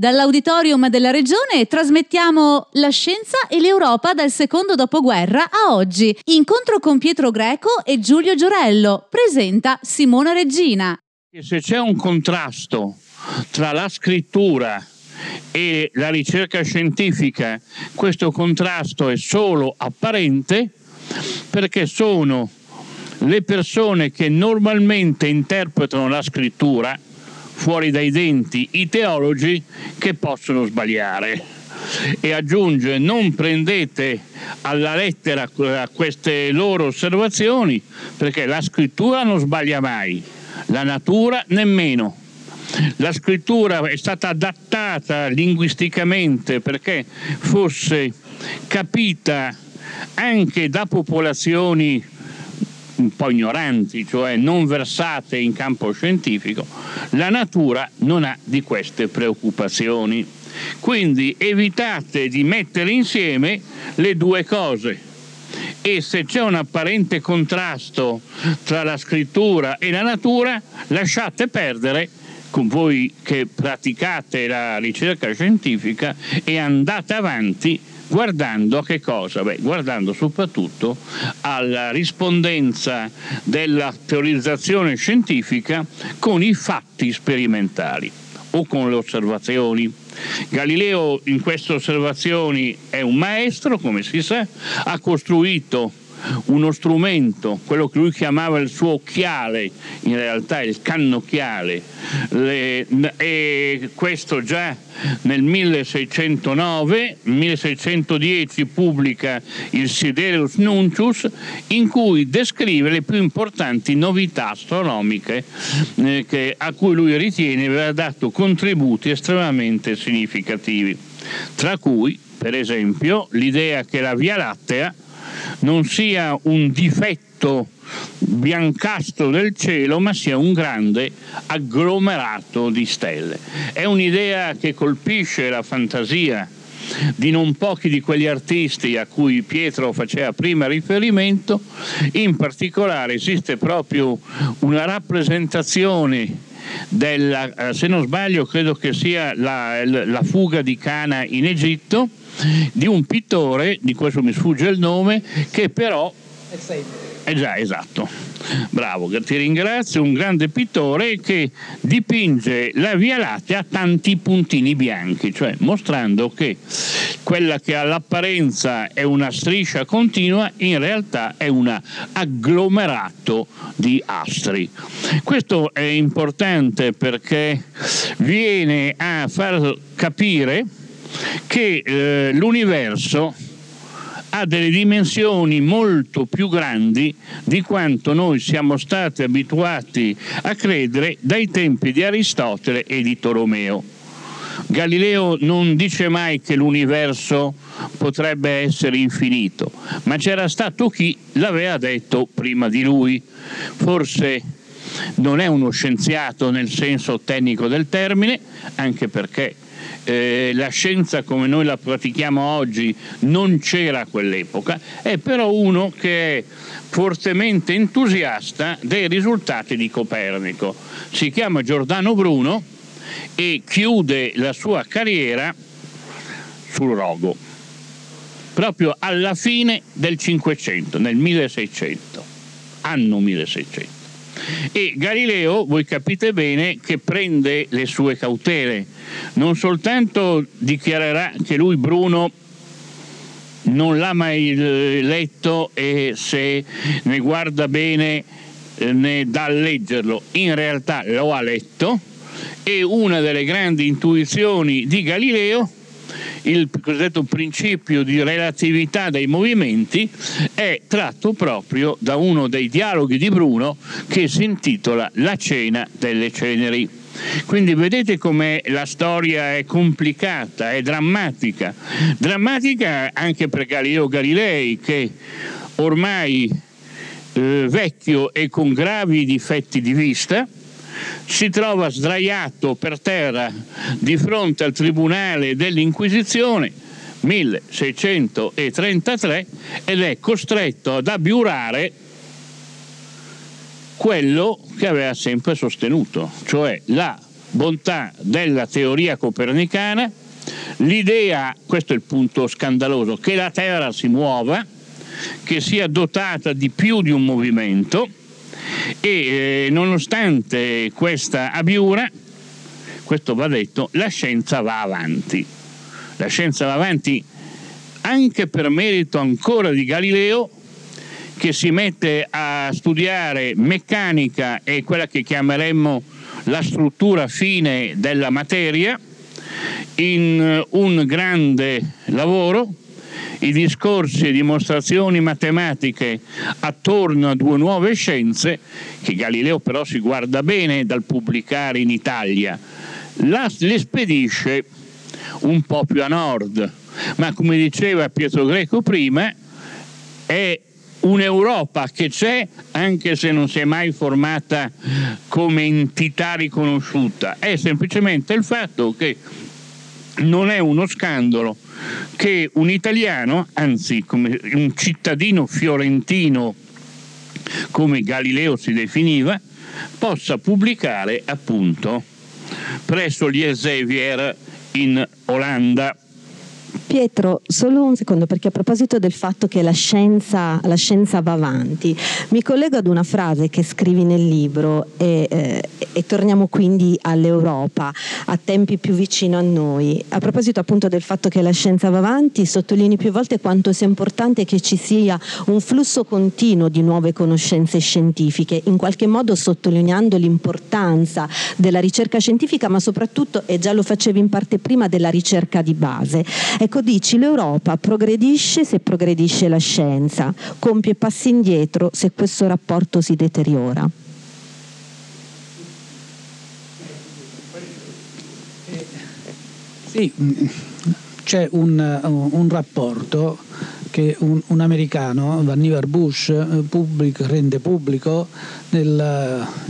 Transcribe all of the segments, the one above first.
Dall'auditorium della regione trasmettiamo La scienza e l'Europa dal secondo dopoguerra a oggi. Incontro con Pietro Greco e Giulio Giorello. Presenta Simona Regina. Se c'è un contrasto tra la scrittura e la ricerca scientifica, questo contrasto è solo apparente perché sono le persone che normalmente interpretano la scrittura fuori dai denti i teologi che possono sbagliare. E aggiunge non prendete alla lettera queste loro osservazioni perché la scrittura non sbaglia mai, la natura nemmeno. La scrittura è stata adattata linguisticamente perché fosse capita anche da popolazioni un po' ignoranti, cioè non versate in campo scientifico, la natura non ha di queste preoccupazioni. Quindi evitate di mettere insieme le due cose e se c'è un apparente contrasto tra la scrittura e la natura, lasciate perdere con voi che praticate la ricerca scientifica e andate avanti guardando che cosa? Beh, guardando soprattutto alla rispondenza della teorizzazione scientifica con i fatti sperimentali o con le osservazioni. Galileo in queste osservazioni è un maestro, come si sa, ha costruito uno strumento, quello che lui chiamava il suo occhiale, in realtà il cannocchiale, le, e questo già nel 1609, 1610 pubblica il Siderius Nuncius in cui descrive le più importanti novità astronomiche eh, che, a cui lui ritiene aver dato contributi estremamente significativi, tra cui per esempio l'idea che la Via Lattea non sia un difetto biancastro del cielo, ma sia un grande agglomerato di stelle. È un'idea che colpisce la fantasia di non pochi di quegli artisti a cui Pietro faceva prima riferimento, in particolare esiste proprio una rappresentazione della, eh, se non sbaglio credo che sia la, la fuga di Cana in Egitto, di un pittore, di questo mi sfugge il nome, che però... Eh già, esatto. Bravo, ti ringrazio, un grande pittore che dipinge la Via Lattea a tanti puntini bianchi, cioè mostrando che quella che all'apparenza è una striscia continua in realtà è un agglomerato di astri. Questo è importante perché viene a far capire che eh, l'universo ha delle dimensioni molto più grandi di quanto noi siamo stati abituati a credere dai tempi di Aristotele e di Tolomeo. Galileo non dice mai che l'universo potrebbe essere infinito, ma c'era stato chi l'aveva detto prima di lui. Forse non è uno scienziato nel senso tecnico del termine, anche perché eh, la scienza come noi la pratichiamo oggi non c'era a quell'epoca, è però uno che è fortemente entusiasta dei risultati di Copernico. Si chiama Giordano Bruno e chiude la sua carriera sul rogo, proprio alla fine del Cinquecento, nel 1600, anno 1600. E Galileo, voi capite bene, che prende le sue cautele, non soltanto dichiarerà che lui Bruno non l'ha mai eh, letto e se ne guarda bene eh, ne dà a leggerlo, in realtà lo ha letto e una delle grandi intuizioni di Galileo il cosiddetto principio di relatività dei movimenti è tratto proprio da uno dei dialoghi di Bruno che si intitola La cena delle ceneri. Quindi vedete come la storia è complicata, è drammatica. Drammatica anche per Galileo Galilei che ormai eh, vecchio e con gravi difetti di vista, si trova sdraiato per terra di fronte al tribunale dell'Inquisizione 1633 ed è costretto ad abiurare quello che aveva sempre sostenuto, cioè la bontà della teoria copernicana, l'idea, questo è il punto scandaloso, che la Terra si muova, che sia dotata di più di un movimento e eh, nonostante questa abiura, questo va detto, la scienza va avanti. La scienza va avanti anche per merito ancora di Galileo che si mette a studiare meccanica e quella che chiameremmo la struttura fine della materia in un grande lavoro i discorsi e dimostrazioni matematiche attorno a due nuove scienze, che Galileo però si guarda bene dal pubblicare in Italia, la, le spedisce un po' più a nord, ma come diceva Pietro Greco prima, è un'Europa che c'è anche se non si è mai formata come entità riconosciuta, è semplicemente il fatto che non è uno scandalo che un italiano, anzi un cittadino fiorentino come Galileo si definiva, possa pubblicare appunto presso gli Elsevier in Olanda Pietro, solo un secondo, perché a proposito del fatto che la scienza, la scienza va avanti, mi collego ad una frase che scrivi nel libro e, eh, e, torniamo quindi all'Europa, a tempi più vicino a noi. A proposito appunto del fatto che la scienza va avanti, sottolinei più volte quanto sia importante che ci sia un flusso continuo di nuove conoscenze scientifiche, in qualche modo sottolineando l'importanza della ricerca scientifica, ma soprattutto, e già lo facevi in parte prima, della ricerca di base. Ecco, Ecco, dici l'Europa progredisce se progredisce la scienza, compie passi indietro se questo rapporto si deteriora. Sì, c'è un, un rapporto che un, un americano, Vannevar Bush, pubblic, rende pubblico nel,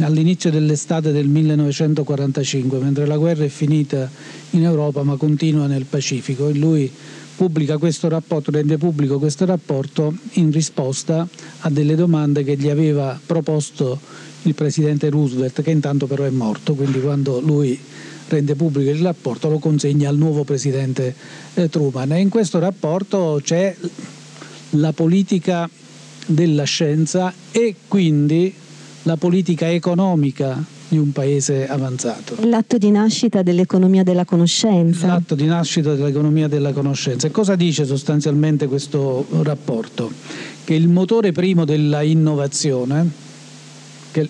all'inizio dell'estate del 1945, mentre la guerra è finita in Europa ma continua nel Pacifico. E lui pubblica questo rapporto, rende pubblico questo rapporto in risposta a delle domande che gli aveva proposto il presidente Roosevelt, che intanto però è morto, quindi quando lui rende pubblico il rapporto lo consegna al nuovo presidente eh, Truman. E in questo rapporto c'è la politica della scienza e quindi la politica economica di un paese avanzato. L'atto di nascita dell'economia della conoscenza. L'atto di nascita dell'economia della conoscenza. E cosa dice sostanzialmente questo rapporto? Che il motore primo della innovazione, che,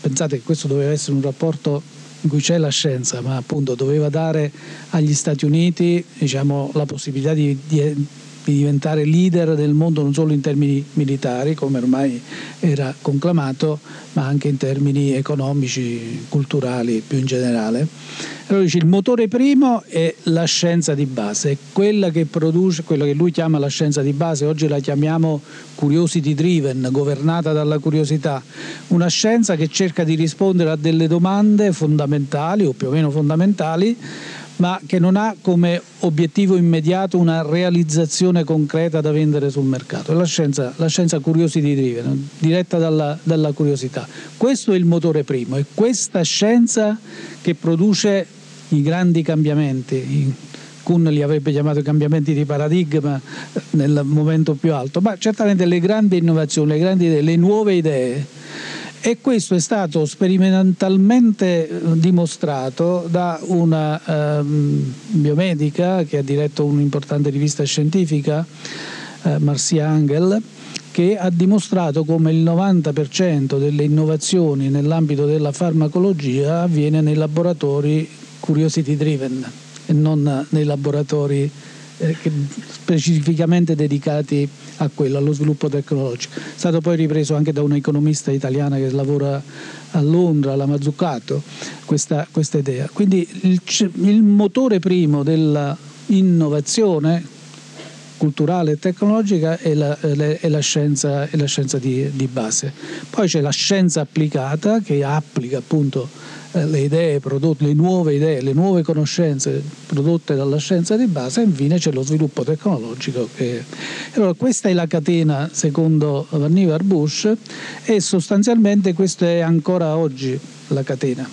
pensate che questo doveva essere un rapporto in cui c'è la scienza, ma appunto doveva dare agli Stati Uniti diciamo, la possibilità di, di di diventare leader del mondo non solo in termini militari, come ormai era conclamato, ma anche in termini economici, culturali più in generale. Allora dice, il motore primo è la scienza di base, quella che produce, quello che lui chiama la scienza di base, oggi la chiamiamo curiosity driven, governata dalla curiosità, una scienza che cerca di rispondere a delle domande fondamentali o più o meno fondamentali ma che non ha come obiettivo immediato una realizzazione concreta da vendere sul mercato. È la scienza, la scienza curiosity driven, diretta dalla, dalla curiosità. Questo è il motore primo, è questa scienza che produce i grandi cambiamenti. Kuhn li avrebbe chiamati cambiamenti di paradigma nel momento più alto, ma certamente le grandi innovazioni, le grandi idee, le nuove idee e questo è stato sperimentalmente eh, dimostrato da una um, biomedica che ha diretto un'importante rivista scientifica, uh, Marcia Angel, che ha dimostrato come il 90% delle innovazioni nell'ambito della farmacologia avviene nei laboratori curiosity driven e non nei laboratori eh, specificamente dedicati a quello, allo sviluppo tecnologico. È stato poi ripreso anche da un'economista italiana che lavora a Londra, la Mazzucato, questa, questa idea. Quindi il, il motore primo dell'innovazione culturale e tecnologica è la, è la scienza, è la scienza di, di, base. Poi c'è la scienza applicata che applica appunto eh, le idee prodotte, le nuove idee, le nuove conoscenze prodotte dalla scienza di base e infine c'è lo sviluppo tecnologico. Che... Allora, questa è la catena secondo Vannevar Bush e sostanzialmente questa è ancora oggi la catena.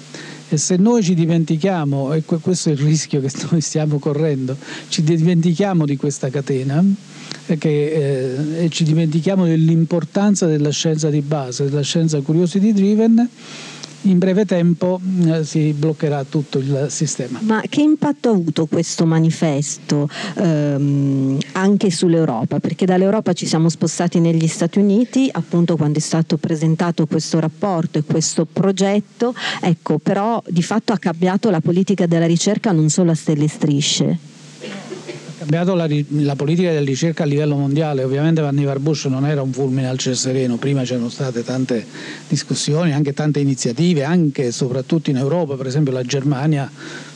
E se noi ci dimentichiamo, e questo è il rischio che noi stiamo correndo, ci dimentichiamo di questa catena che, eh, e ci dimentichiamo dell'importanza della scienza di base, della scienza curiosity driven, in breve tempo eh, si bloccherà tutto il sistema. Ma che impatto ha avuto questo manifesto ehm, anche sull'Europa? Perché dall'Europa ci siamo spostati negli Stati Uniti, appunto quando è stato presentato questo rapporto e questo progetto, ecco, però di fatto ha cambiato la politica della ricerca non solo a stelle e strisce cambiato la, la, politica della ricerca a livello mondiale, ovviamente Vannevar Bush non era un fulmine al cielo sereno, prima c'erano state tante discussioni, anche tante iniziative, anche e soprattutto in Europa, per esempio la Germania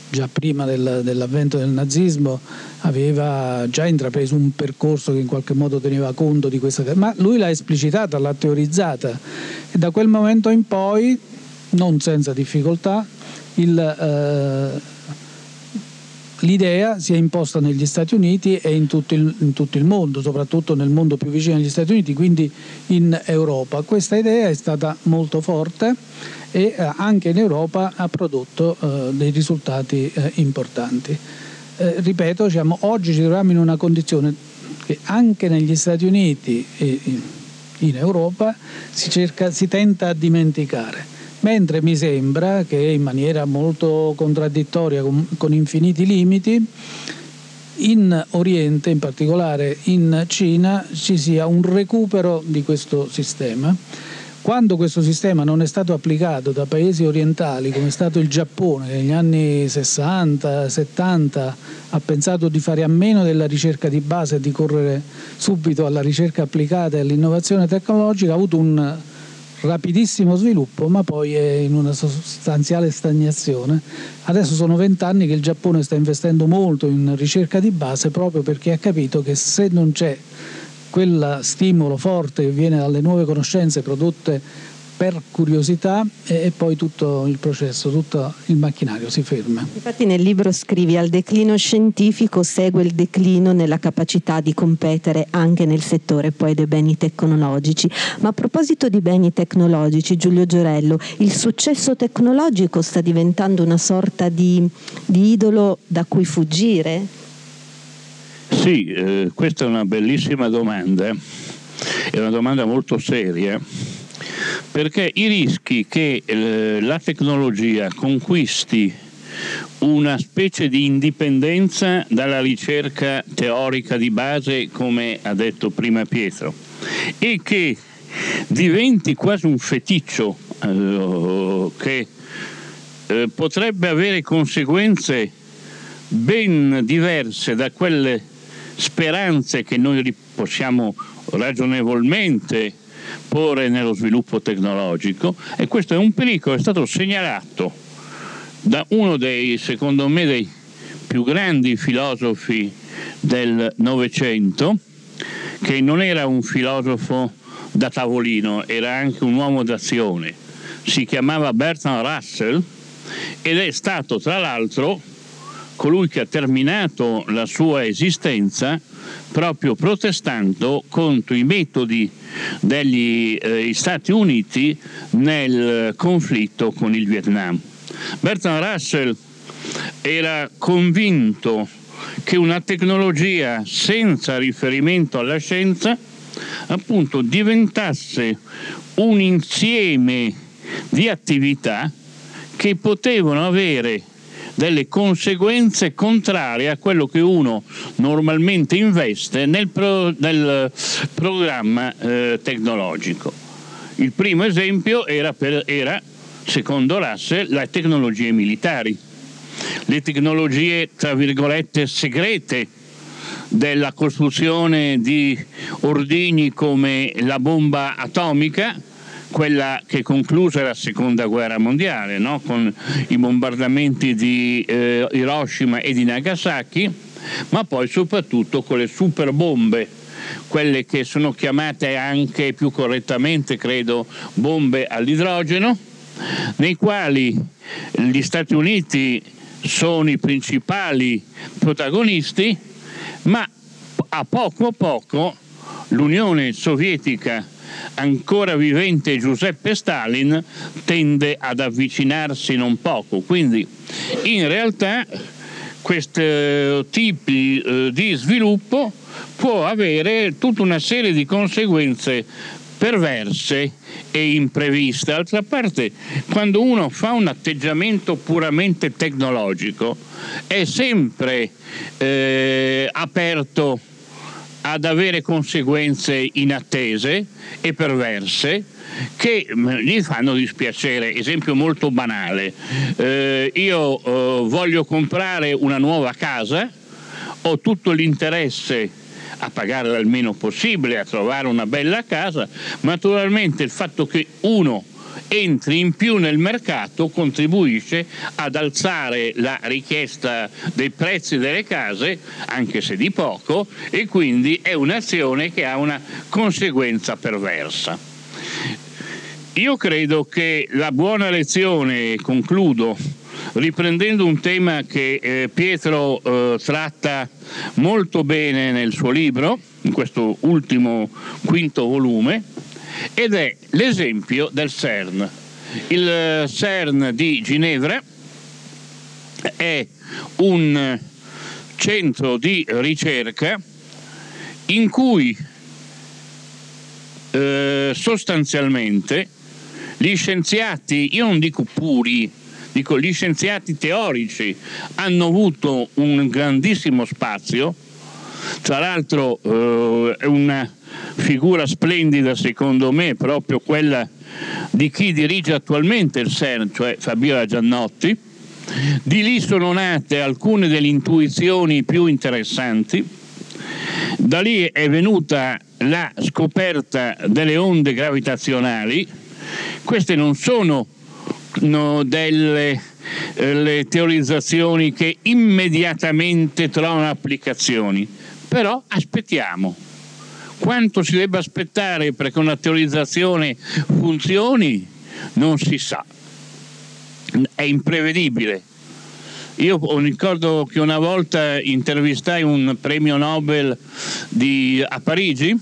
già prima del, dell'avvento del nazismo aveva già intrapreso un percorso che in qualche modo teneva conto di questa ma lui l'ha esplicitata, l'ha teorizzata. E da quel momento in poi, non senza difficoltà, il, eh, l'idea si è imposta negli Stati Uniti e in tutto, il, in tutto, il, mondo, soprattutto nel mondo più vicino agli Stati Uniti, quindi in Europa. Questa idea è stata molto forte e eh, anche in Europa ha prodotto eh, dei risultati eh, importanti. Eh, ripeto, diciamo, oggi ci troviamo in una condizione che anche negli Stati Uniti e in Europa si, cerca, si tenta a dimenticare mentre mi sembra che in maniera molto contraddittoria, con, con infiniti limiti, in Oriente, in particolare in Cina, ci sia un recupero di questo sistema. Quando questo sistema non è stato applicato da paesi orientali, come è stato il Giappone, che negli anni 60, 70 ha pensato di fare a meno della ricerca di base e di correre subito alla ricerca applicata e all'innovazione tecnologica, ha avuto un rapidissimo sviluppo, ma poi è in una sostanziale stagnazione. Adesso sono vent'anni che il Giappone sta investendo molto in ricerca di base proprio perché ha capito che se non c'è quel stimolo forte che viene dalle nuove conoscenze prodotte per curiosità e, poi tutto il processo, tutto il macchinario si ferma. Infatti nel libro scrivi al declino scientifico segue il declino nella capacità di competere anche nel settore poi dei beni tecnologici. Ma a proposito di beni tecnologici, Giulio Giorello, il successo tecnologico sta diventando una sorta di, di idolo da cui fuggire? Sì, eh, questa è una bellissima domanda, è una domanda molto seria perché i rischi che eh, la tecnologia conquisti una specie di indipendenza dalla ricerca teorica di base, come ha detto prima Pietro, e che diventi quasi un feticcio eh, che eh, potrebbe avere conseguenze ben diverse da quelle speranze che noi possiamo ragionevolmente porre nello sviluppo tecnologico e questo è un pericolo, è stato segnalato da uno dei, secondo me, dei più grandi filosofi del Novecento, che non era un filosofo da tavolino, era anche un uomo d'azione. Si chiamava Bertrand Russell ed è stato tra l'altro colui che ha terminato la sua esistenza proprio protestando contro i metodi degli eh, Stati Uniti nel conflitto con il Vietnam. Bertrand Russell era convinto che una tecnologia senza riferimento alla scienza appunto diventasse un insieme di attività che potevano avere delle conseguenze contrarie a quello che uno normalmente investe nel, pro, nel programma eh, tecnologico. Il primo esempio era, per, era, secondo Russell, le tecnologie militari, le tecnologie, tra virgolette, segrete della costruzione di ordigni come la bomba atomica, quella che concluse la seconda guerra mondiale no? con i bombardamenti di eh, Hiroshima e di Nagasaki, ma poi soprattutto con le super bombe quelle che sono chiamate anche più correttamente, credo, bombe all'idrogeno, nei quali gli Stati Uniti sono i principali protagonisti, ma a poco a poco l'Unione Sovietica ancora vivente Giuseppe Stalin tende ad avvicinarsi non poco. Quindi in realtà questi tipi eh, di sviluppo può avere tutta una serie di conseguenze perverse e impreviste. D'altra parte, quando uno fa un atteggiamento puramente tecnologico, è sempre eh, aperto ad avere conseguenze inattese e perverse che mm, gli fanno dispiacere. Esempio molto banale, eh, io eh, voglio comprare una nuova casa, ho tutto l'interesse a pagare il meno possibile, a trovare una bella casa, naturalmente il fatto che uno entri in più nel mercato contribuisce ad alzare la richiesta dei prezzi delle case, anche se di poco, e quindi è un'azione che ha una conseguenza perversa. Io credo che la buona lezione, concludo, riprendendo un tema che eh, Pietro eh, tratta molto bene nel suo libro, in questo ultimo quinto volume, ed è l'esempio del CERN. Il eh, CERN di Ginevra è un centro di ricerca in cui eh, sostanzialmente gli scienziati, io non dico puri, dico gli scienziati teorici hanno avuto un grandissimo spazio, tra l'altro eh, è una figura splendida secondo me proprio quella di chi dirige attualmente il CERN, cioè Fabiola Giannotti. Di lì sono nate alcune delle intuizioni più interessanti. Da lì è venuta la scoperta delle onde gravitazionali. Queste non sono no, delle eh, teorizzazioni che immediatamente trovano applicazioni, però aspettiamo. Quanto si debba aspettare perché una teorizzazione funzioni non si sa, è imprevedibile. Io ricordo che una volta intervistai un premio Nobel di, a Parigi,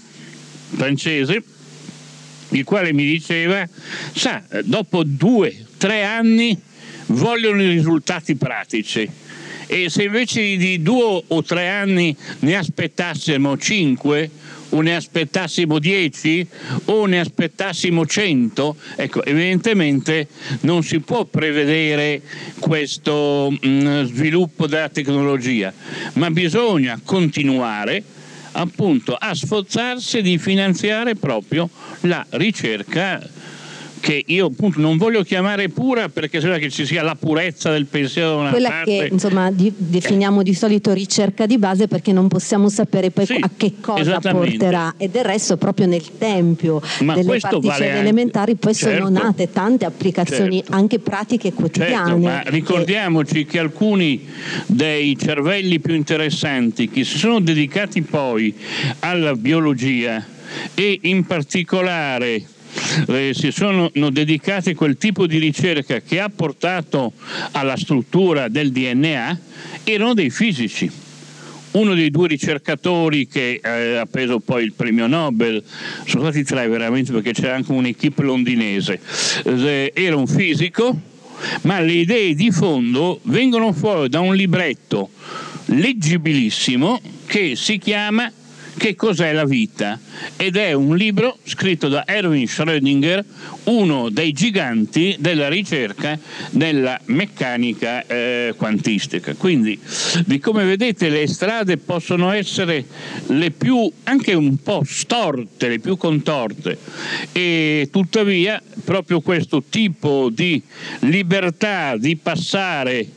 francese, il quale mi diceva, sa, dopo due, tre anni vogliono i risultati pratici e se invece di due o tre anni ne aspettassimo cinque, o ne aspettassimo 10 o ne aspettassimo 100, ecco, evidentemente non si può prevedere questo mh, mm, sviluppo della tecnologia, ma bisogna continuare appunto a sforzarsi di finanziare proprio la ricerca che io appunto non voglio chiamare pura perché sembra che ci sia la purezza del pensiero da una Quella parte. che insomma di, definiamo di solito ricerca di base perché non possiamo sapere poi Sì, a che cosa porterà e del resto proprio nel tempio Ma delle particelle vale anche- elementari poi sono certo. nate tante applicazioni Certo. anche pratiche quotidiane. Certo, ma ricordiamoci che alcuni dei cervelli più interessanti che si sono dedicati poi alla biologia e in particolare eh, si sono no, dedicati a quel tipo di ricerca che ha portato alla struttura del DNA erano dei fisici. Uno dei due ricercatori che eh, ha preso poi il premio Nobel, sono stati tre veramente perché c'era anche un'equipe londinese, Eh, era un fisico, ma le idee di fondo vengono fuori da un libretto leggibilissimo che si chiama Che cos'è la vita? Ed è un libro scritto da Erwin Schrödinger, uno dei giganti della ricerca nella meccanica eh, quantistica. Quindi, di come vedete, le strade possono essere le più anche un po' storte, le più contorte, e tuttavia proprio questo tipo di libertà di passare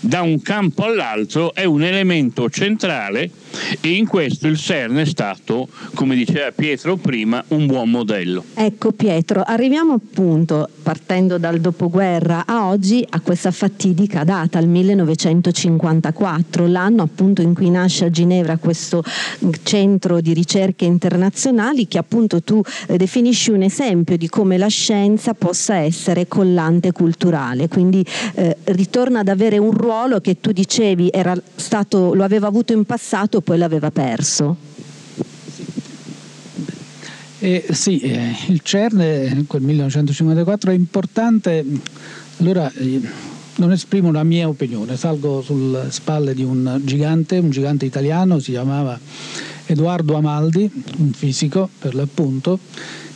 da un campo all'altro è un elemento centrale e in questo il CERN è stato, come diceva Pietro prima, un buon modello. Ecco Pietro, arriviamo appunto partendo dal dopoguerra a oggi a questa fatidica data, il 1954, l'anno appunto in cui nasce a Ginevra questo centro di ricerche internazionali che appunto tu eh, definisci un esempio di come la scienza possa essere collante culturale, quindi eh, ritorna ad avere un ruolo che tu dicevi era stato, lo aveva avuto in passato poi l'aveva perso. Eh, sì, eh, il CERN, quel 1954, è importante. Allora, eh, non esprimo la mia opinione, salgo sulle spalle di un gigante, un gigante italiano, si chiamava Edoardo Amaldi, un fisico per l'appunto,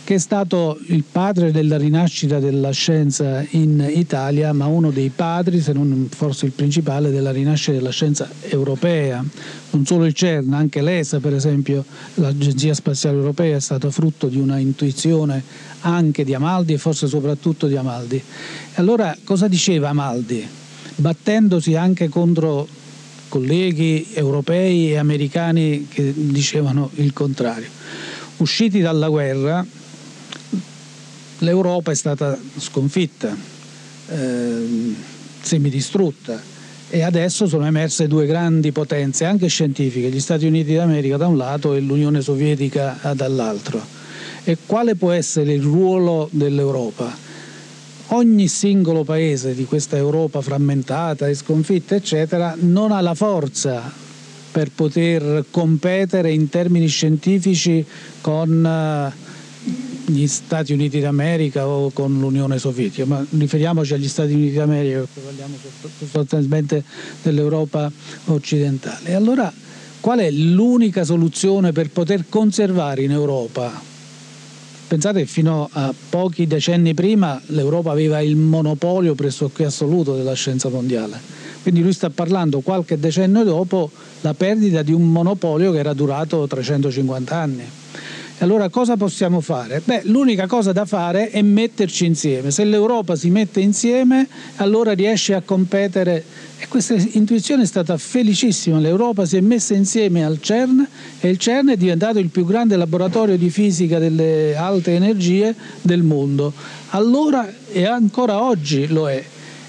che è stato il padre della rinascita della scienza in Italia, ma uno dei padri, se non forse il principale, della rinascita della scienza europea. Non solo il CERN, anche l'ESA, per esempio, l'Agenzia Spaziale Europea è stata frutto di una intuizione anche di Amaldi e forse soprattutto di Amaldi. Allora cosa diceva Amaldi? Battendosi anche contro colleghi europei e americani che dicevano il contrario. Usciti dalla guerra, l'Europa è stata sconfitta, eh, semidistrutta e adesso sono emerse due grandi potenze, anche scientifiche, gli Stati Uniti d'America da un lato e l'Unione Sovietica dall'altro. E quale può essere il ruolo dell'Europa? Ogni singolo paese di questa Europa frammentata e sconfitta, eccetera, non ha la forza per poter competere in termini scientifici con eh, gli Stati Uniti d'America o con l'Unione Sovietica, ma riferiamoci agli Stati Uniti d'America parliamo sostanzialmente dell'Europa occidentale. Allora qual è l'unica soluzione per poter conservare in Europa? Pensate che fino a pochi decenni prima l'Europa aveva il monopolio pressoché assoluto della scienza mondiale. Quindi lui sta parlando qualche decennio dopo la perdita di un monopolio che era durato 350 anni. Allora cosa possiamo fare? Beh, l'unica cosa da fare è metterci insieme. Se l'Europa si mette insieme, allora riesce a competere. E questa intuizione è stata felicissima. L'Europa si è messa insieme al CERN e il CERN è diventato il più grande laboratorio di fisica delle alte energie del mondo. Allora e ancora oggi lo è.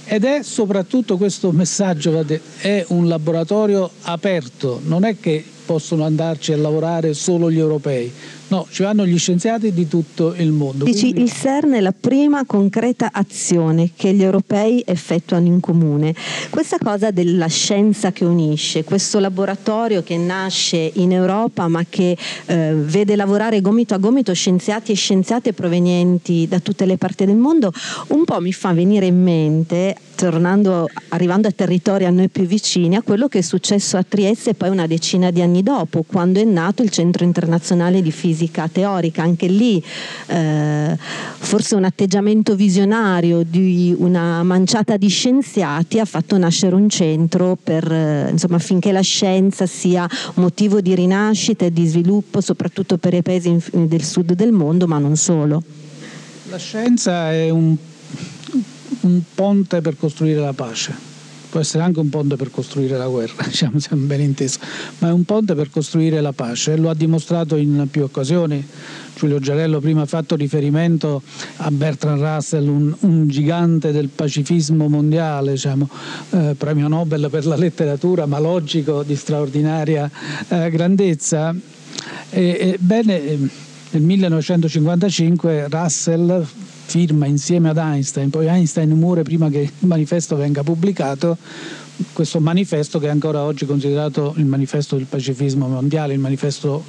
Ed è soprattutto questo messaggio, è un laboratorio aperto, non è che possono andarci a lavorare solo gli europei, No, ci vanno gli scienziati di tutto il mondo. Dici, quindi... il CERN è la prima concreta azione che gli europei effettuano in comune. Questa cosa della scienza che unisce, questo laboratorio che nasce in Europa ma che eh, vede lavorare gomito a gomito scienziati e scienziate provenienti da tutte le parti del mondo, un po' mi fa venire in mente tornando, arrivando a territori a noi più vicini, a quello che è successo a Trieste poi una decina di anni dopo, quando è nato il Centro Internazionale di Fisica Teorica. Anche lì eh, forse un atteggiamento visionario di una manciata di scienziati ha fatto nascere un centro per, eh, insomma, affinché la scienza sia motivo di rinascita e di sviluppo, soprattutto per i paesi del sud del mondo, ma non solo. La scienza è un un ponte per costruire la pace. Può essere anche un ponte per costruire la guerra, diciamo, siamo ben intesi, ma è un ponte per costruire la pace e lo ha dimostrato in più occasioni. Giulio Giarello prima ha fatto riferimento a Bertrand Russell, un, un gigante del pacifismo mondiale, diciamo, eh, premio Nobel per la letteratura, ma logico di straordinaria eh, grandezza. Ebbene, nel 1955 Russell firma insieme ad Einstein, poi Einstein muore prima che il manifesto venga pubblicato, questo manifesto che è ancora oggi considerato il manifesto del pacifismo mondiale, il manifesto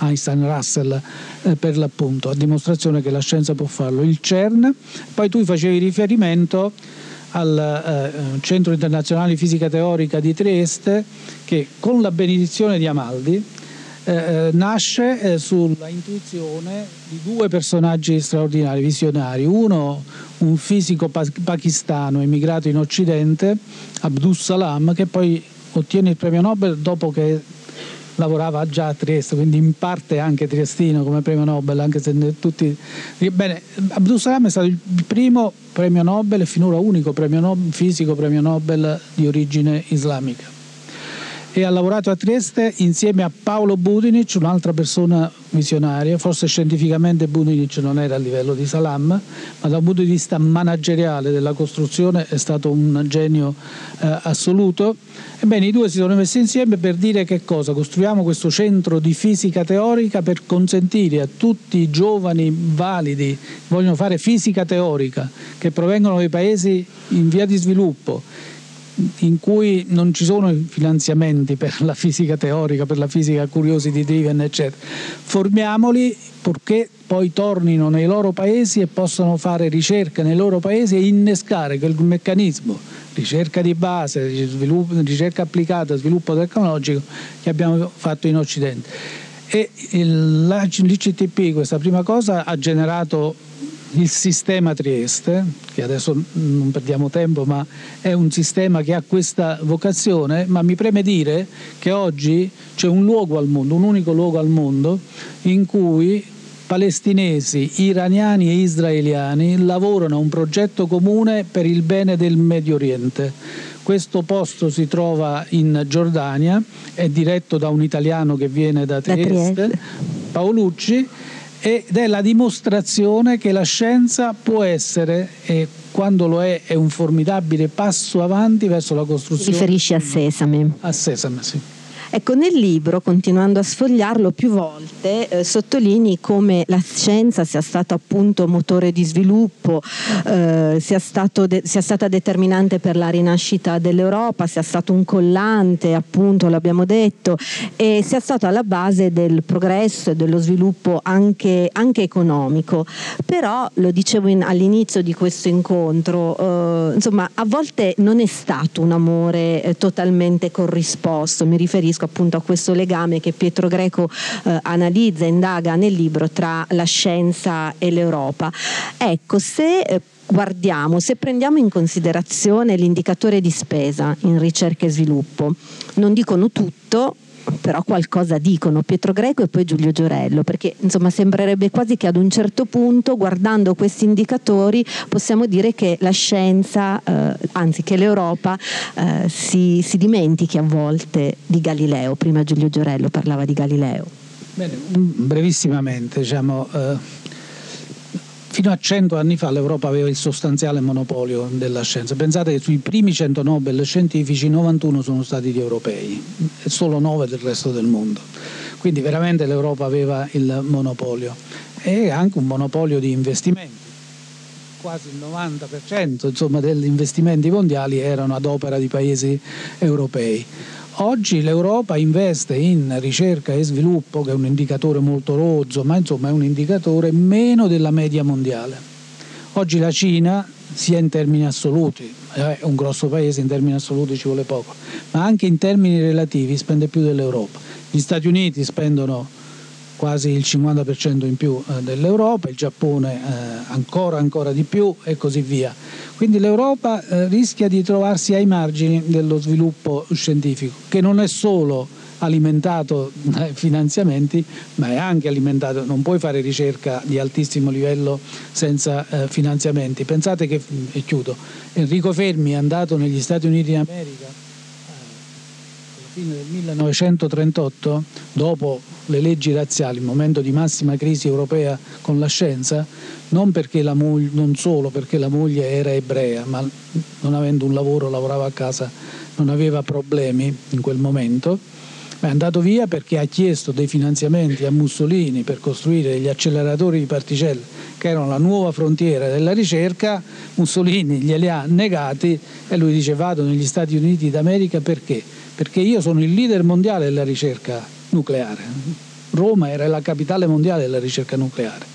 Einstein-Russell eh, per l'appunto, a dimostrazione che la scienza può farlo. Il CERN, poi tu facevi riferimento al eh, Centro Internazionale di Fisica Teorica di Trieste che con la benedizione di Amaldi eh, eh, nasce eh, sulla intuizione di due personaggi straordinari, visionari. Uno, un fisico pa- pakistano emigrato in Occidente, Abdus Salam, che poi ottiene il premio Nobel dopo che lavorava già a Trieste, quindi in parte anche triestino come premio Nobel, anche se tutti... Bene, Abdus Salam è stato il primo premio Nobel e finora unico premio Nobel, fisico premio Nobel di origine islamica e ha lavorato a Trieste insieme a Paolo Budinic, un'altra persona visionaria, forse scientificamente Budinic non era a livello di Salam, ma da un punto di vista manageriale della costruzione è stato un genio eh, assoluto. Ebbene, i due si sono messi insieme per dire che cosa? Costruiamo questo centro di fisica teorica per consentire a tutti i giovani validi che vogliono fare fisica teorica, che provengono dai paesi in via di sviluppo, in cui non ci sono finanziamenti per la fisica teorica, per la fisica curiosity driven, eccetera. Formiamoli purché poi tornino nei loro paesi e possano fare ricerca nei loro paesi e innescare quel meccanismo, ricerca di base, sviluppo, ricerca applicata, sviluppo tecnologico che abbiamo fatto in Occidente. E l'ICTP, questa prima cosa, ha generato il sistema Trieste, che adesso non perdiamo tempo, ma è un sistema che ha questa vocazione, ma mi preme dire che oggi c'è un luogo al mondo, un unico luogo al mondo, in cui palestinesi, iraniani e israeliani lavorano a un progetto comune per il bene del Medio Oriente. Questo posto si trova in Giordania, è diretto da un italiano che viene da Trieste, Paolucci, ed è la dimostrazione che la scienza può essere, e quando lo è, è un formidabile passo avanti verso la costruzione. Riferisci a Sesame. A Sesame, sì. Ecco, nel libro, continuando a sfogliarlo più volte, eh, sottolinei come la scienza sia stata appunto motore di sviluppo, eh, sia, de- sia, stata determinante per la rinascita dell'Europa, sia stato un collante, appunto, l'abbiamo detto, e sia stato alla base del progresso e dello sviluppo anche, anche economico. Però, lo dicevo in, all'inizio di questo incontro, eh, insomma, a volte non è stato un amore eh, totalmente corrisposto, mi riferisco riferisco appunto a questo legame che Pietro Greco eh, analizza, indaga nel libro tra la scienza e l'Europa. Ecco, se eh, guardiamo, se prendiamo in considerazione l'indicatore di spesa in ricerca e sviluppo, non dicono tutto, però qualcosa dicono Pietro Greco e poi Giulio Giorello, perché insomma sembrerebbe quasi che ad un certo punto, guardando questi indicatori, possiamo dire che la scienza, eh, anzi che l'Europa eh, si, si, dimentichi a volte di Galileo. Prima Giulio Giorello parlava di Galileo. Bene, brevissimamente, diciamo. Eh Fino a 100 anni fa l'Europa aveva il sostanziale monopolio della scienza. Pensate che sui primi 100 Nobel scientifici 91 sono stati di europei e solo 9 del resto del mondo. Quindi veramente l'Europa aveva il monopolio e anche un monopolio di investimenti. Quasi il 90% insomma, degli investimenti mondiali erano ad opera di paesi europei. Oggi l'Europa investe in ricerca e sviluppo, che è un indicatore molto rozzo, ma insomma è un indicatore meno della media mondiale. Oggi la Cina, sia in termini assoluti, è un grosso paese, in termini assoluti ci vuole poco, ma anche in termini relativi spende più dell'Europa. Gli Stati Uniti spendono quasi il 50% in più eh, dell'Europa, il Giappone eh, ancora ancora di più e così via. Quindi l'Europa eh, rischia di trovarsi ai margini dello sviluppo scientifico, che non è solo alimentato dai finanziamenti, ma è anche alimentato, non puoi fare ricerca di altissimo livello senza eh, finanziamenti. Pensate che, e chiudo, Enrico Fermi è andato negli Stati Uniti d'America fine del 1938, dopo le leggi razziali, il momento di massima crisi europea con la scienza, non, moglie, non solo perché la moglie era ebrea, ma non avendo un lavoro, lavorava a casa, non aveva problemi in quel momento, ma è andato via perché ha chiesto dei finanziamenti a Mussolini per costruire gli acceleratori di particelle, che erano la nuova frontiera della ricerca, Mussolini glieli ha negati e lui dice vado negli Stati Uniti d'America perché? perché io sono il leader mondiale della ricerca nucleare. Roma era la capitale mondiale della ricerca nucleare.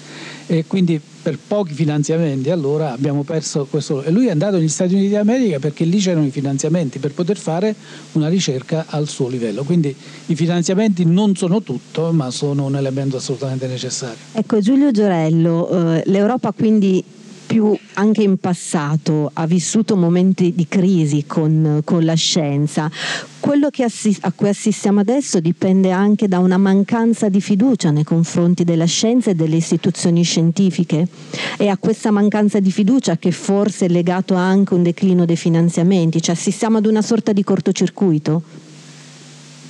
E quindi per pochi finanziamenti allora abbiamo perso questo. E lui è andato negli Stati Uniti d'America perché lì c'erano i finanziamenti per poter fare una ricerca al suo livello. Quindi i finanziamenti non sono tutto ma sono un elemento assolutamente necessario. Ecco Giulio Giorello eh, l'Europa quindi più anche in passato ha vissuto momenti di crisi con, con la scienza. Quello assist- a cui assistiamo adesso dipende anche da una mancanza di fiducia nei confronti della scienza e delle istituzioni scientifiche. È a questa mancanza di fiducia che forse è legato anche un declino dei finanziamenti, cioè assistiamo ad una sorta di cortocircuito.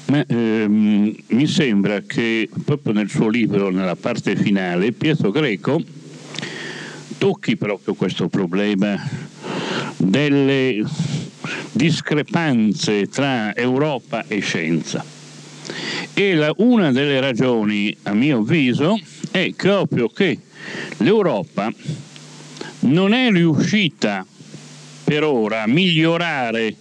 Ma, ehm, mi sembra che proprio nel suo libro, nella parte finale, Pietro Greco tocchi proprio questo problema delle discrepanze tra Europa e scienza. E la, una delle ragioni, a mio avviso, è proprio che l'Europa non è riuscita per ora a migliorare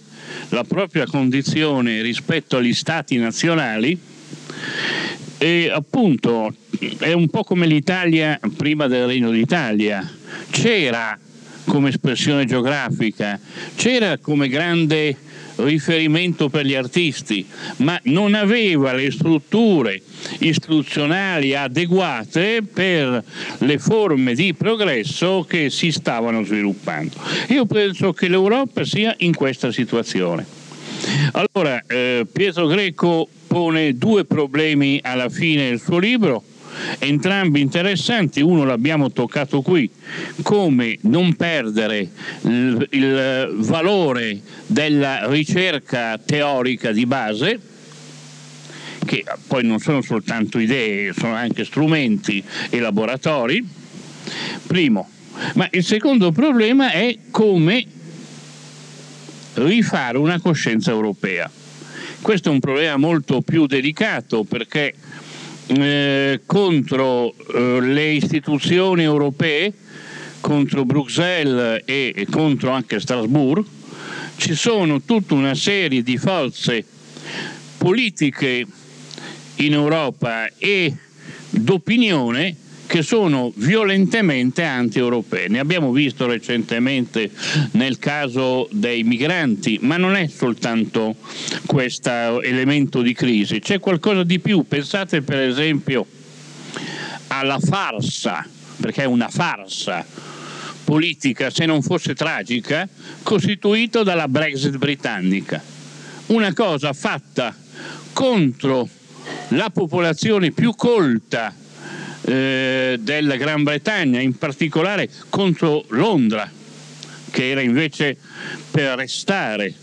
la propria condizione rispetto agli stati nazionali e appunto è un po' come l'Italia prima del Regno d'Italia. C'era come espressione geografica, c'era come grande riferimento per gli artisti, ma non aveva le strutture istituzionali adeguate per le forme di progresso che si stavano sviluppando. Io penso che l'Europa sia in questa situazione. Allora, eh, Pietro Greco pone due problemi alla fine del suo libro entrambi interessanti, uno l'abbiamo toccato qui, come non perdere il, il valore della ricerca teorica di base, che poi non sono soltanto idee, sono anche strumenti e laboratori, primo. Ma il secondo problema è come rifare una coscienza europea. Questo è un problema molto più delicato perché eh, contro eh, le istituzioni europee, contro Bruxelles e, e contro anche Strasbourg, ci sono tutta una serie di forze politiche in Europa e d'opinione che sono violentemente anti-europee. Ne abbiamo visto recentemente nel caso dei migranti, ma non è soltanto questo elemento di crisi, c'è qualcosa di più. Pensate per esempio alla farsa, perché è una farsa politica, se non fosse tragica, costituita dalla Brexit britannica. Una cosa fatta contro la popolazione più colta eh, della Gran Bretagna, in particolare contro Londra, che era invece per restare,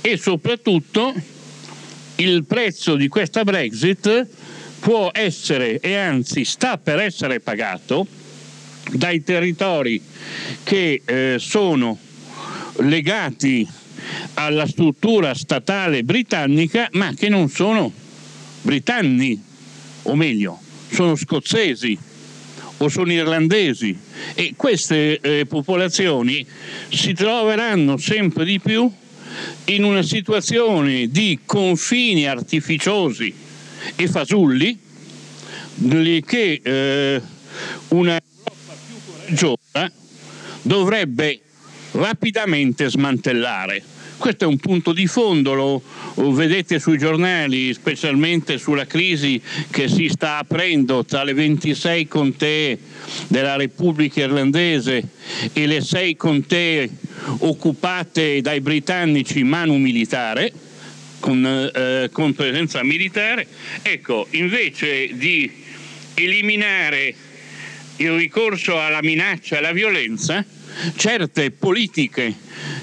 e soprattutto il prezzo di questa Brexit può essere e anzi sta per essere pagato dai territori che eh, sono legati alla struttura statale britannica ma che non sono britanni, o meglio, sono scozzesi o sono irlandesi e queste eh, popolazioni si troveranno sempre di più in una situazione di confini artificiosi e fasulli che eh, una Europa più coraggiosa dovrebbe rapidamente smantellare. Questo è un punto di fondo, lo, vedete sui giornali, specialmente sulla crisi che si sta aprendo tra le 26 contee della Repubblica Irlandese e le 6 contee occupate dai britannici manu militare, con, eh, con presenza militare. Ecco, invece di eliminare il ricorso alla minaccia e alla violenza, certe politiche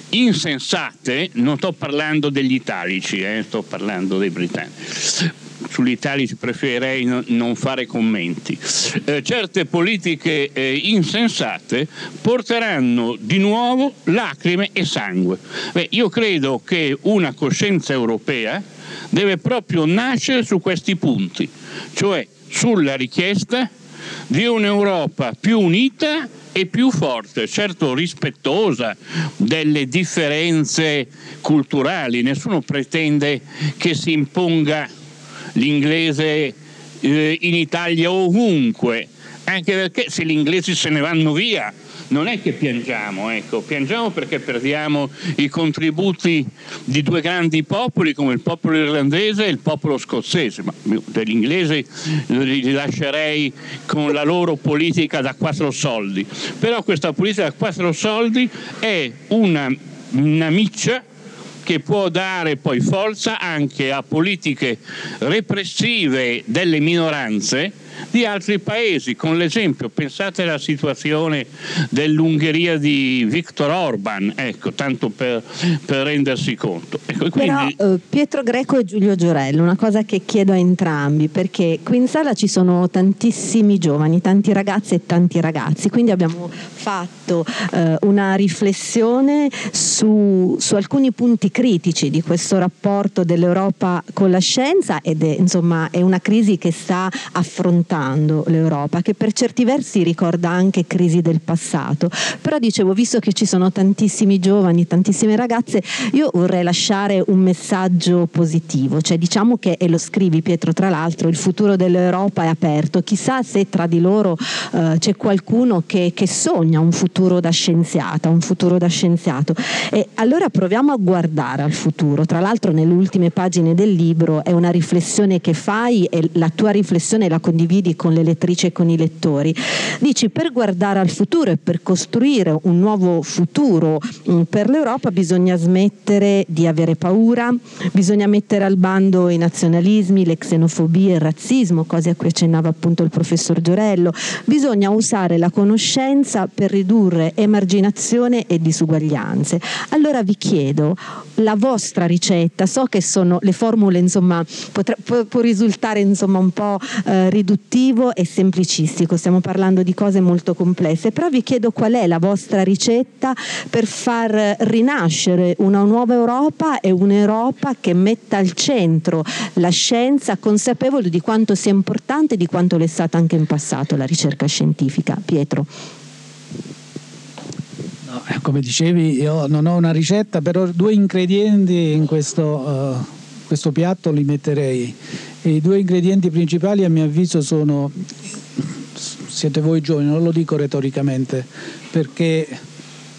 insensate, non sto parlando degli italici, eh, sto parlando dei britannici. Sugli italici preferirei no, non fare commenti. Eh, certe politiche eh, insensate porteranno di nuovo lacrime e sangue. Beh, io credo che una coscienza europea deve proprio nascere su questi punti, cioè sulla richiesta di un'Europa più unita e più forte, certo rispettosa delle differenze culturali, nessuno pretende che si imponga l'inglese eh, in Italia ovunque, anche perché se gli inglesi se ne vanno via non è che piangiamo, ecco, piangiamo perché perdiamo i contributi di due grandi popoli come il popolo irlandese e il popolo scozzese, ma degli inglesi li lascerei con la loro politica da quattro soldi, però questa politica da quattro soldi è una, una miccia che può dare poi forza anche a politiche repressive delle minoranze di altri paesi, con l'esempio, pensate alla situazione dell'Ungheria di Viktor Orban, ecco, tanto per, per rendersi conto. Ecco, quindi... Però eh, Pietro Greco e Giulio Giorello, una cosa che chiedo a entrambi, perché qui in sala ci sono tantissimi giovani, tanti ragazzi e tanti ragazzi, quindi abbiamo fatto eh, una riflessione su, su, alcuni punti critici di questo rapporto dell'Europa con la scienza ed è, insomma, è una crisi che sta affrontando passando l'Europa, che per certi versi ricorda anche crisi del passato. Però dicevo, visto che ci sono tantissimi giovani, tantissime ragazze, io vorrei lasciare un messaggio positivo, cioè diciamo che, e lo scrivi Pietro tra l'altro, il futuro dell'Europa è aperto, chissà se tra di loro eh, c'è qualcuno che, che sogna un futuro da scienziata, un futuro da scienziato. E allora proviamo a guardare al futuro, tra l'altro nelle ultime pagine del libro è una riflessione che fai e la tua riflessione la condividi con le lettrici e con i lettori. Dici per guardare al futuro e per costruire un nuovo futuro mm, per l'Europa bisogna smettere di avere paura, bisogna mettere al bando i nazionalismi, le xenofobie, il razzismo, cose a cui accennava appunto il professor Giorello, bisogna usare la conoscenza per ridurre emarginazione e disuguaglianze. Allora vi chiedo la vostra ricetta, so che sono le formule insomma potrà, può, può, risultare insomma un po' eh, riduttivo e semplicistico, stiamo parlando di cose molto complesse, però vi chiedo qual è la vostra ricetta per far rinascere una nuova Europa e un'Europa che metta al centro la scienza consapevole di quanto sia importante e di quanto l'è stata anche in passato la ricerca scientifica. Pietro. Eh, come dicevi, io non ho una ricetta, però due ingredienti in questo, uh, questo piatto li metterei. E I due ingredienti principali a mio avviso sono, siete voi giovani, non lo dico retoricamente, perché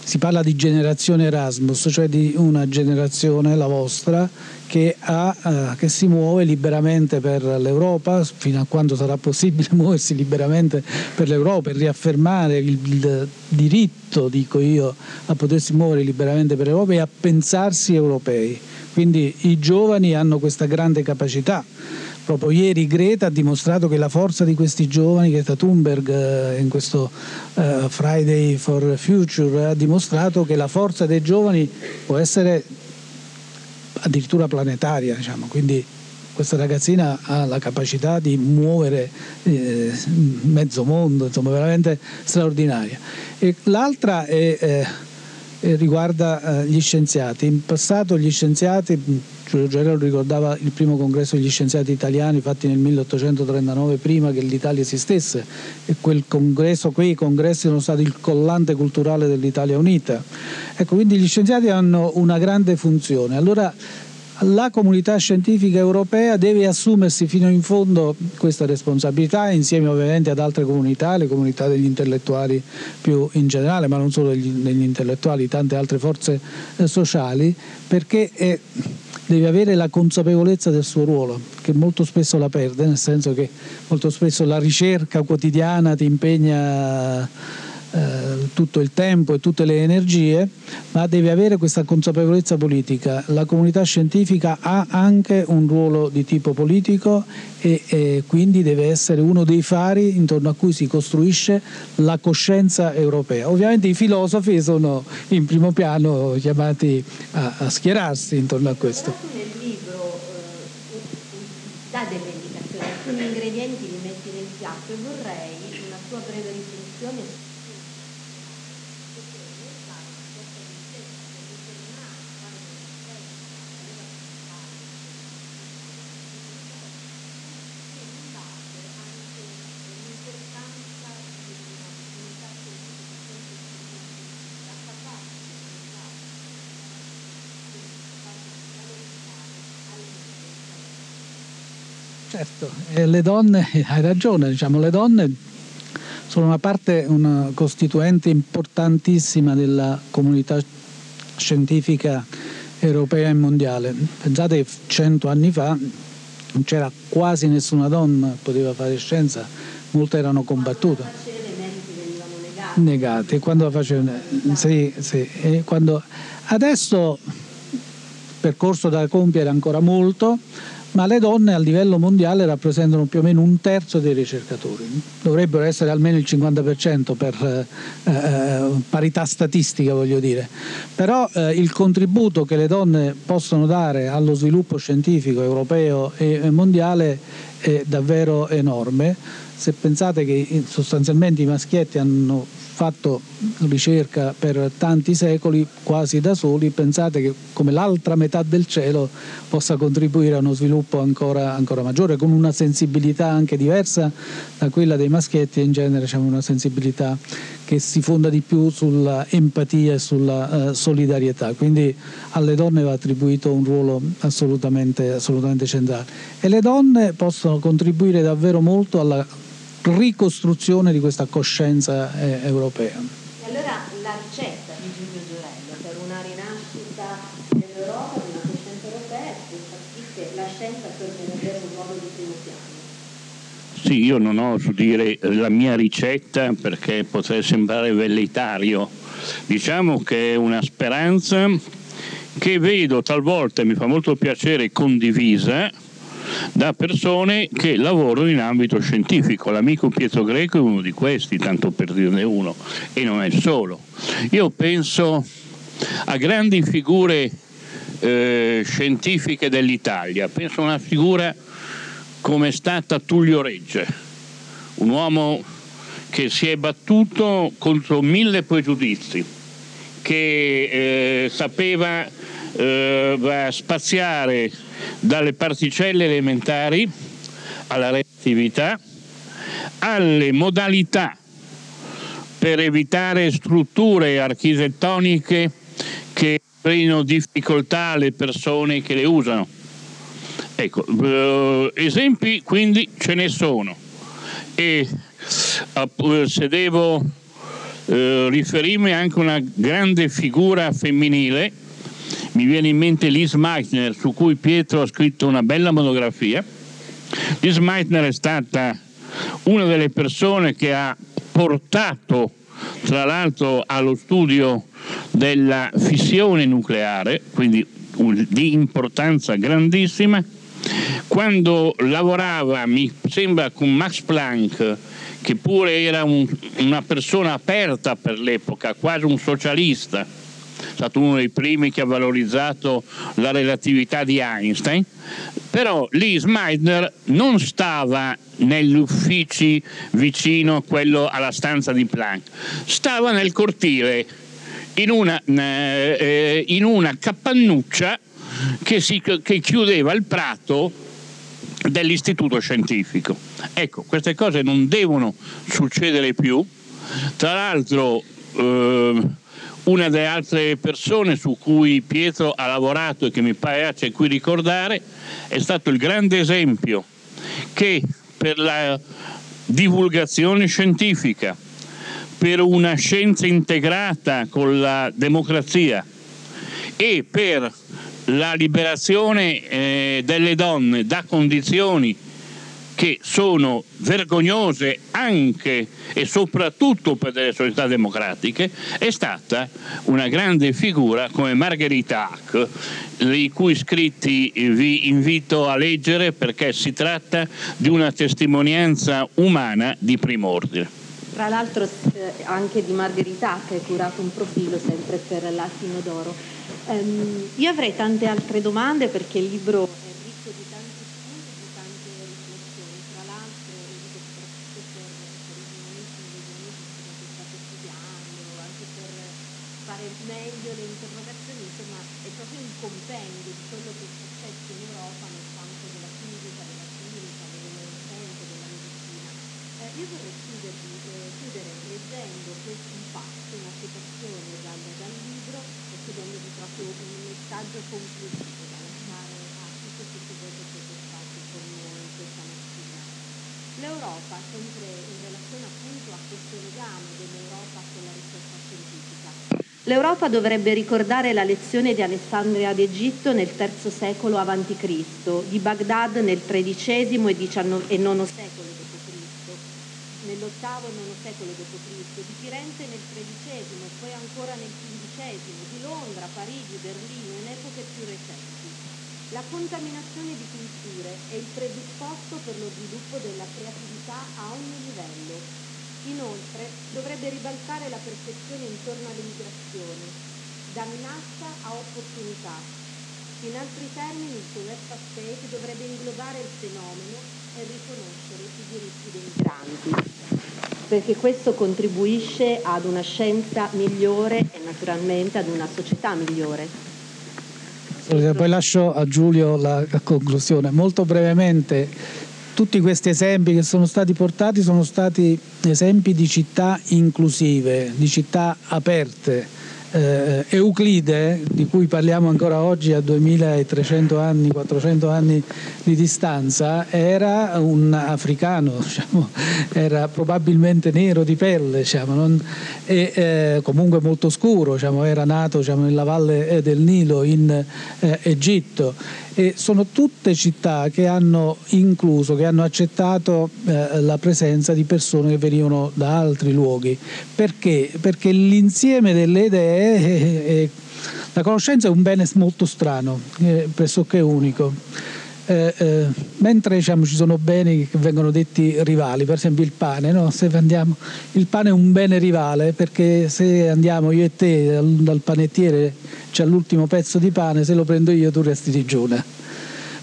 si parla di generazione Erasmus, cioè di una generazione, la vostra, che, ha, eh, che, si muove liberamente per l'Europa, fino a quando sarà possibile muoversi liberamente per l'Europa e riaffermare il, il diritto, dico io, a potersi muovere liberamente per l'Europa e a pensarsi europei. Quindi i giovani hanno questa grande capacità Proprio ieri Greta ha dimostrato che la forza di questi giovani, Greta Thunberg eh, in questo uh, Friday for Future, ha dimostrato che la forza dei giovani può essere addirittura planetaria. Diciamo. Quindi questa ragazzina ha la capacità di muovere eh, mezzo mondo, insomma, veramente straordinaria. E l'altra è, eh, riguarda eh, gli scienziati. In passato gli scienziati Giulio Gerello ricordava il primo congresso degli scienziati italiani fatti nel 1839 prima che l'Italia esistesse e quel congresso, quei congressi sono stati il collante culturale dell'Italia unita. Ecco, quindi gli scienziati hanno una grande funzione. Allora la comunità scientifica europea deve assumersi fino in fondo questa responsabilità insieme ovviamente ad altre comunità, le comunità degli intellettuali più in generale, ma non solo degli, degli intellettuali, tante altre forze eh, sociali, perché è, deve avere la consapevolezza del suo ruolo, che molto spesso la perde, nel senso che molto spesso la ricerca quotidiana ti impegna eh, tutto il tempo e tutte le energie, ma deve avere questa consapevolezza politica. La comunità scientifica ha anche un ruolo di tipo politico e, e quindi deve essere uno dei fari intorno a cui si costruisce la coscienza europea. Ovviamente i filosofi sono in primo piano chiamati a, a schierarsi intorno a questo. Nel libro eh, dà delle indicazioni, alcuni ingredienti li metti nel piatto e vorrei una tua breve riflessione Certo, eh, le donne, hai ragione, diciamo, le donne sono una parte, una costituente importantissima della comunità scientifica europea e mondiale. Pensate che cento anni fa non c'era quasi nessuna donna che poteva fare scienza, molte erano combattute. Negate, quando facevano, sì, sì, quando, adesso il percorso da compiere ancora molto, ma le donne a livello mondiale rappresentano più o meno un terzo dei ricercatori. Dovrebbero essere almeno il 50% per eh, eh, parità statistica, voglio dire. Però eh, il contributo che le donne possono dare allo sviluppo scientifico europeo e mondiale è davvero enorme. Se pensate che sostanzialmente i maschietti hanno fatto ricerca per tanti secoli quasi da soli, pensate che come l'altra metà del cielo possa contribuire a uno sviluppo ancora, ancora maggiore, con una sensibilità anche diversa da quella dei maschietti, in genere c'è una sensibilità che si fonda di più sulla empatia e sulla uh, solidarietà, quindi alle donne va attribuito un ruolo assolutamente, assolutamente centrale e le donne possono contribuire davvero molto alla ricostruzione di questa coscienza eh, europea. E allora la ricetta di Giulio Giorello per una rinascita dell'Europa, di una coscienza europea, è far sì che la scienza torni ad avere un ruolo di primo piano. Sì, io non oso dire la mia ricetta perché potrei sembrare velleitario. Diciamo che è una speranza che vedo talvolta, mi fa molto piacere, condivisa, da persone che lavorano in ambito scientifico. L'amico Pietro Greco è uno di questi, tanto per dirne uno, e non è solo. Io penso a grandi figure eh, scientifiche dell'Italia, penso a una figura come è stata Tullio Regge, un uomo che si è battuto contro mille pregiudizi, che eh, sapeva eh, spaziare dalle particelle elementari alla relatività, alle modalità per evitare strutture architettoniche che creino difficoltà alle persone che le usano. Ecco, eh, esempi quindi ce ne sono e se devo eh, riferirmi anche a una grande figura femminile mi viene in mente Liz Meitner, su cui Pietro ha scritto una bella monografia. Liz Meitner è stata una delle persone che ha portato, tra l'altro, allo studio della fissione nucleare, quindi di importanza grandissima. Quando lavorava, mi sembra, con Max Planck, che pure era un, una persona aperta per l'epoca, quasi un socialista, stato uno dei primi che ha valorizzato la relatività di Einstein, però lì Meitner non stava negli uffici vicino quello alla stanza di Planck, stava nel cortile in una, eh, in una cappannuccia che, si, che chiudeva il prato dell'istituto scientifico. Ecco, queste cose non devono succedere più. Tra l'altro eh, una delle altre persone su cui Pietro ha lavorato e che mi piace qui ricordare è stato il grande esempio che per la divulgazione scientifica, per una scienza integrata con la democrazia e per la liberazione eh, delle donne da condizioni che sono vergognose anche e soprattutto per le società democratiche, è stata una grande figura come Margherita Hack, i cui scritti vi invito a leggere perché si tratta di una testimonianza umana di primo ordine. Tra l'altro eh, anche di Margherita Hack è curato un profilo sempre per l'Attino d'Oro. Um, io avrei tante altre domande perché il libro L'Europa dovrebbe ricordare la lezione di Alessandria d'Egitto nel III secolo a.C., di Baghdad nel XIII e IX secolo d.C., nell'VIII e IX secolo d.C., di Firenze nel XIII poi ancora nel XV, di Londra, Parigi, Berlino in epoche più recenti. La contaminazione di culture è il presupposto per lo sviluppo della creatività a ogni livello, Inoltre dovrebbe ribaltare la percezione intorno alle migrazioni, da minaccia a opportunità. In altri termini il suo welfare state dovrebbe inglobare il fenomeno e riconoscere i diritti dei migranti. perché questo contribuisce ad una scienza migliore e naturalmente ad una società migliore. Poi lascio a Giulio la conclusione. Molto brevemente, tutti questi esempi che sono stati portati sono stati esempi di città inclusive, di città aperte. Eh, Euclide, di cui parliamo ancora oggi a 2300 anni, 400 anni di distanza, era un africano, diciamo, era probabilmente nero di pelle, diciamo, non, e eh, comunque molto scuro, diciamo, era nato diciamo, nella valle eh, del Nilo in eh, Egitto e sono tutte città che hanno incluso, che hanno accettato eh, la presenza di persone che venivano da altri luoghi. Perché? Perché l'insieme delle idee, è, è, la conoscenza è un bene molto strano, pressoché unico. Eh, eh, mentre diciamo, ci sono beni che vengono detti rivali, per esempio il pane, no? andiamo, il pane è un bene rivale perché se andiamo io e te dal, dal panettiere c'è l'ultimo pezzo di pane, se lo prendo io tu resti digiuna.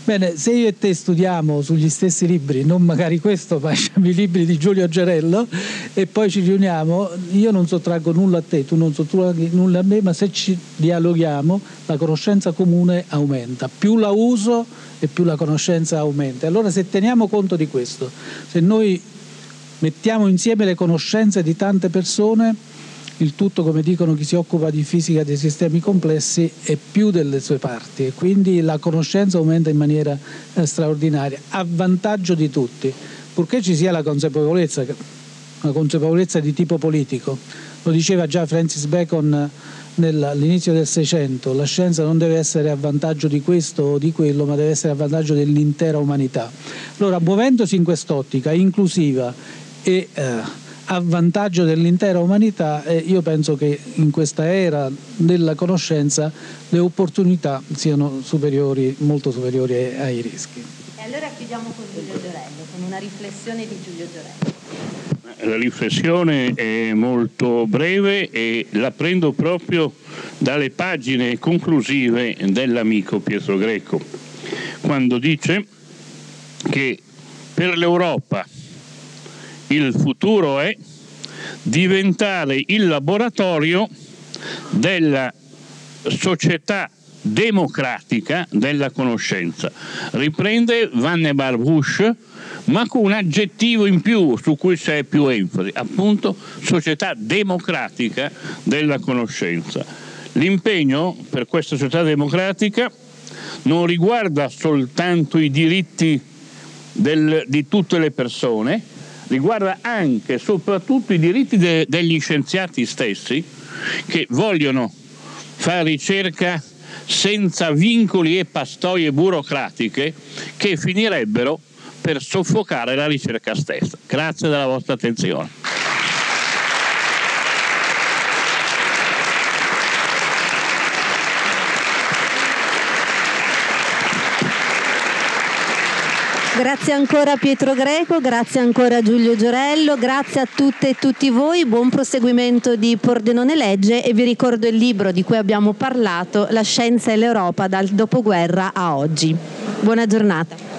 Bene, se io e te studiamo sugli stessi libri, non magari questo, ma i libri di Giulio Gerello, e poi ci riuniamo, io non sottraggo nulla a te, tu non sottraggi nulla a me, ma se ci dialoghiamo la conoscenza comune aumenta. Più la uso e più la conoscenza aumenta. Allora se teniamo conto di questo, se noi mettiamo insieme le conoscenze di tante persone, il tutto, come dicono chi si occupa di fisica dei sistemi complessi, è più delle sue parti e quindi la conoscenza aumenta in maniera eh, straordinaria, a vantaggio di tutti, purché ci sia la consapevolezza, una consapevolezza di tipo politico. Lo diceva già Francis Bacon all'inizio del Seicento, la scienza non deve essere a vantaggio di questo o di quello, ma deve essere a vantaggio dell'intera umanità. Allora, muovendosi in quest'ottica inclusiva e eh, a vantaggio dell'intera umanità e io penso che in questa era della conoscenza le opportunità siano superiori, molto superiori ai, ai rischi. E allora chiudiamo con Giulio Giorello, con una riflessione di Giulio Giorello. La riflessione è molto breve e la prendo proprio dalle pagine conclusive dell'amico Pietro Greco, quando dice che per l'Europa il futuro è diventare il laboratorio della società democratica della conoscenza. Riprende Vannevar Bush, ma con un aggettivo in più su cui c'è più enfasi, appunto società democratica della conoscenza. L'impegno per questa società democratica non riguarda soltanto i diritti del, di tutte le persone, riguarda anche e soprattutto i diritti de- degli scienziati stessi che vogliono fare ricerca senza vincoli e pastoie burocratiche che finirebbero per soffocare la ricerca stessa. Grazie della vostra attenzione. Grazie ancora Pietro Greco, grazie ancora Giulio Giorello, grazie a tutte e tutti voi, buon proseguimento di Pordenone Legge e vi ricordo il libro di cui abbiamo parlato, La scienza e l'Europa dal dopoguerra a oggi. Buona giornata.